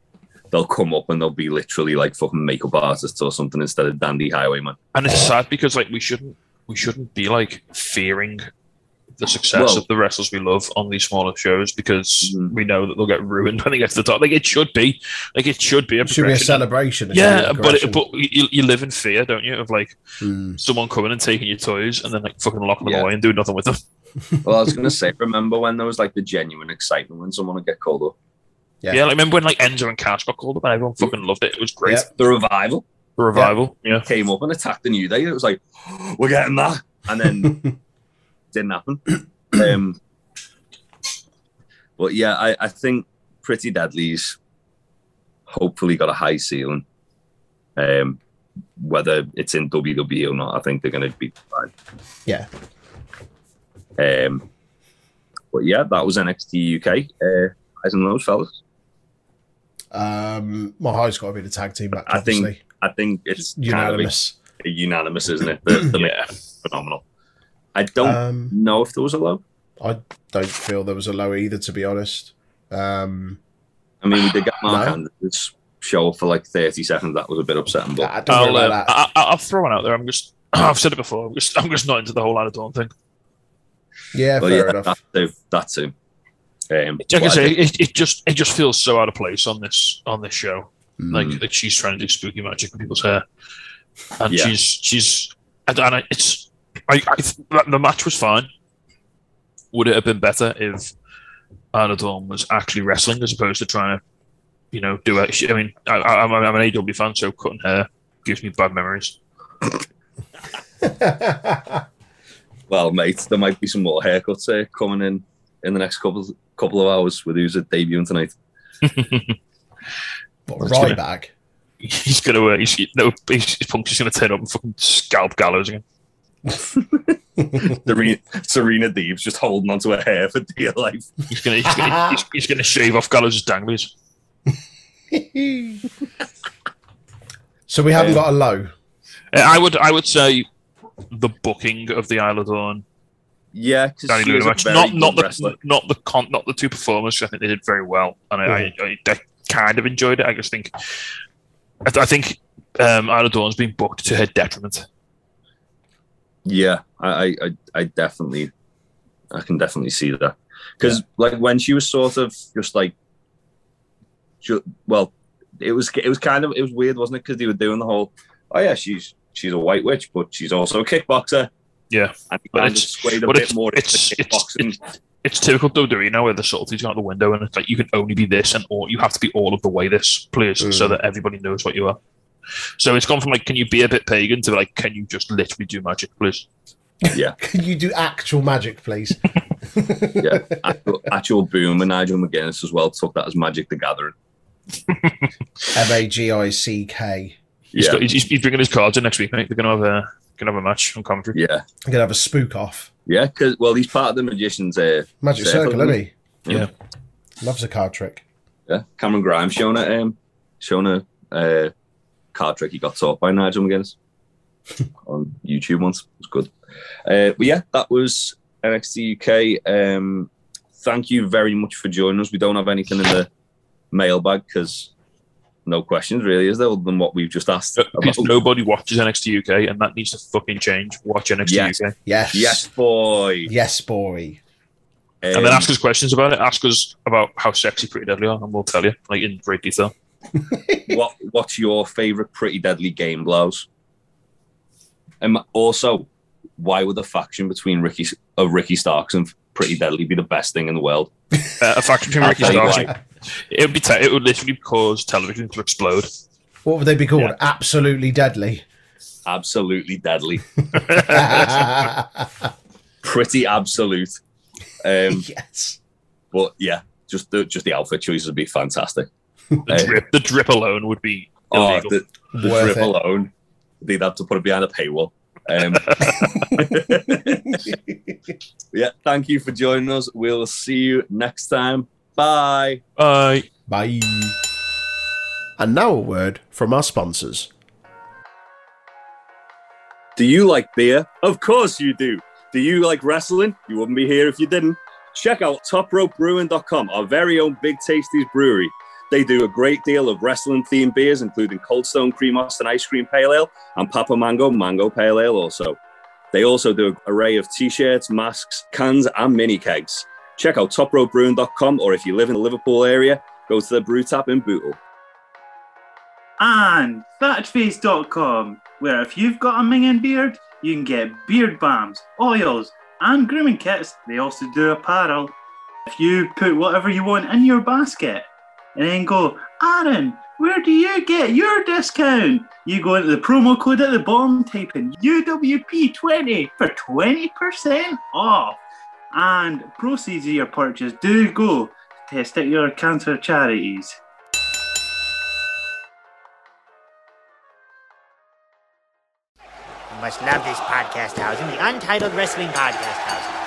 S2: they'll come up and they'll be literally like fucking makeup artists or something instead of dandy highwayman.
S3: And it's sad because like we shouldn't we shouldn't be like fearing the success
S2: Well-
S3: of the wrestlers we love on these smaller shows because
S2: Mhm.
S3: we know that they'll get ruined when they get to the top. Like it should be, like it should be a
S1: It should be a celebration. it should be
S3: Yeah,
S1: a
S3: but it, but you, you live in fear, don't you? Of like
S1: Mm.
S3: someone coming and taking your toys and then like fucking locking them
S2: Yeah.
S3: away and doing nothing with them.
S2: Well, I was gonna say, remember when there was like the genuine excitement when someone would get called up?
S1: Yeah.
S3: Yeah, like remember when like Enzo and Cass got called up and everyone fucking loved it. It was great.
S1: Yeah.
S2: The revival
S3: The revival. Yeah.
S2: came up and attacked the new day. It was like, we're getting that, and then didn't happen. Um, but yeah, I, I think Pretty Deadly's hopefully got a high ceiling. Um, whether it's in WWE or not, I think they're going to be fine.
S1: Yeah.
S2: Um, but yeah, that was NXT UK. Uh, eyes on those fellas.
S1: Um, my high's got to be the tag team match.
S2: I think. I think it's kind
S1: unanimous.
S2: of unanimous, isn't it? The, the
S3: Yeah.
S2: phenomenal. I don't
S1: Um,
S2: know if there was a low.
S1: I don't feel there was a low either, to be honest. Um,
S2: I mean, we did get Mark
S1: No.
S2: Andrews show up for like 30 seconds. That was a bit upsetting, but
S1: I don't worry
S3: I'll, uh,
S1: that.
S3: I, I, I'll throw one out there. I'm just, I've said it before. I'm just, I'm just not into the whole Anna Dawn thing.
S1: Yeah,
S2: but
S1: fair
S2: yeah,
S1: enough.
S2: that too. That too. Um,
S3: Like I say,
S2: think-
S3: it, it just, it just feels so out of place on this, on this show.
S1: Mm.
S3: Like, like she's trying to do spooky magic in people's hair. and
S2: Yeah.
S3: she's she's and, and I- it's I, I the match was fine. Would it have been better if Anna Dawn was actually wrestling as opposed to trying to, you know, do it? I mean, I, I, I'm, I'm an AW fan, so cutting hair gives me bad memories.
S2: Well, mate, there might be some more haircuts uh, coming in in the next couple couple of hours with who's at debuting tonight.
S1: But
S3: That's gonna-
S1: Ryback.
S3: He's gonna uh, he's no he's, Punk's just gonna turn up and fucking scalp Gallows again.
S2: Serena, Serena Deeb's just holding onto her hair for dear life.
S3: He's gonna he's gonna, he's, he's gonna shave off Gallows' danglies.
S1: so we haven't
S2: Um,
S1: got a low.
S3: Uh, I would I would say the booking of the Isla Dawn
S2: Yeah, because Dani
S3: Luna match. Not not the
S2: wrestler.
S3: not the con not the two performers. I think they did very well, and I, I, I, I kind of enjoyed it. I just think I, th- I think um, Isla Dawn's been booked to her detriment.
S2: Yeah, I, I, I- definitely, I can definitely see that. Because like when she was sort of just like, well, it was it was kind of it was weird, wasn't it? Because they were doing the whole, oh yeah, she's she's a white witch, but she's also a kickboxer.
S3: Yeah,
S2: and he
S3: But it's-
S2: swayed a
S3: but
S2: bit
S3: it's-
S2: more
S3: it's-
S2: into
S3: it's-
S2: kickboxing.
S3: It's typical WWE now where the subtleties go out the window, and it's like you can only be this, and or you have to be all of the way this, please, so
S1: Mm.
S3: that everybody knows what you are. So it's gone from like, can you be a bit pagan to like, can you just literally do magic, please? Yeah.
S1: can you do actual magic, please?
S2: yeah, actual, actual boom and Nigel McGuinness as well took that as Magic the Gathering.
S1: M A G I C K.
S3: He's,
S2: Yeah,
S3: got, he's, he's bringing his cards in next week, mate. They're gonna have a gonna have a match on commentary.
S2: yeah,
S1: I'm gonna have a spook off.
S2: yeah. Because well, he's part of the magicians. Uh,
S1: Magic
S2: Circle,
S1: circle, isn't he?
S3: Yeah.
S1: Loves a card trick.
S2: Yeah, Cameron Grimes showing a um, showing a uh, card trick he got taught by Nigel McGuinness on YouTube once. It was good. Uh, but yeah, that was NXT UK. Um, thank you very much for joining us. We don't have anything in the mailbag because no questions really, is there, other than what we've just asked?
S3: Because
S2: about?
S3: nobody watches NXT UK, and that needs to fucking change. Watch NXT
S2: Yes.
S3: UK,
S1: Yes.
S2: Yes, boy.
S1: Yes, boy.
S3: and then
S2: Um,
S3: ask us questions about it. Ask us about how sexy Pretty Deadly are, and we'll tell you like in great detail.
S2: what what's your favorite pretty deadly game blows? And also, why would the faction between Ricky of Ricky Starks and Pretty Deadly be the best thing in the world?
S3: Uh, a faction between Ricky Starks.
S2: why.
S3: It would be. Te- it would literally cause television to explode.
S1: What would they be called?
S3: Yeah.
S1: Absolutely deadly.
S2: Absolutely deadly, pretty absolute. Um,
S1: yes.
S2: but yeah, just the just the outfit choices would be fantastic.
S3: The
S2: Uh,
S3: drip, the drip alone would be
S2: Oh,
S3: illegal.
S2: the, the
S1: Worth
S2: drip
S1: it.
S2: alone, they'd have to put it behind a paywall. Um, yeah, thank you for joining us. We'll see you next time. Bye.
S3: Bye.
S1: Bye. And now a word from our sponsors.
S2: Do you like beer? Of course you do. Do you like wrestling? You wouldn't be here if you didn't. Check out topropebrewing.com, our very own Big Tasties brewery. They do a great deal of wrestling themed beers, including Cold Stone Cream Austin Ice Cream Pale Ale and Papa Mango Mango Pale Ale also. They also do an array of t-shirts, masks, cans, and mini kegs. Check out topropebrewing.com, or if you live in the Liverpool area, go to the brew tap in Bootle.
S4: and thatchface.com, where if you've got a minging beard, you can get beard balms, oils, and grooming kits. They also do apparel. If you put whatever you want in your basket and then go, Aaron, where do you get your discount? You go into the promo code at the bottom, type in UWP20 for 20% off. And proceeds of your purchase do go to testicular cancer charities.
S5: You must love this podcast housing, the Untitled Wrestling Podcast Housing.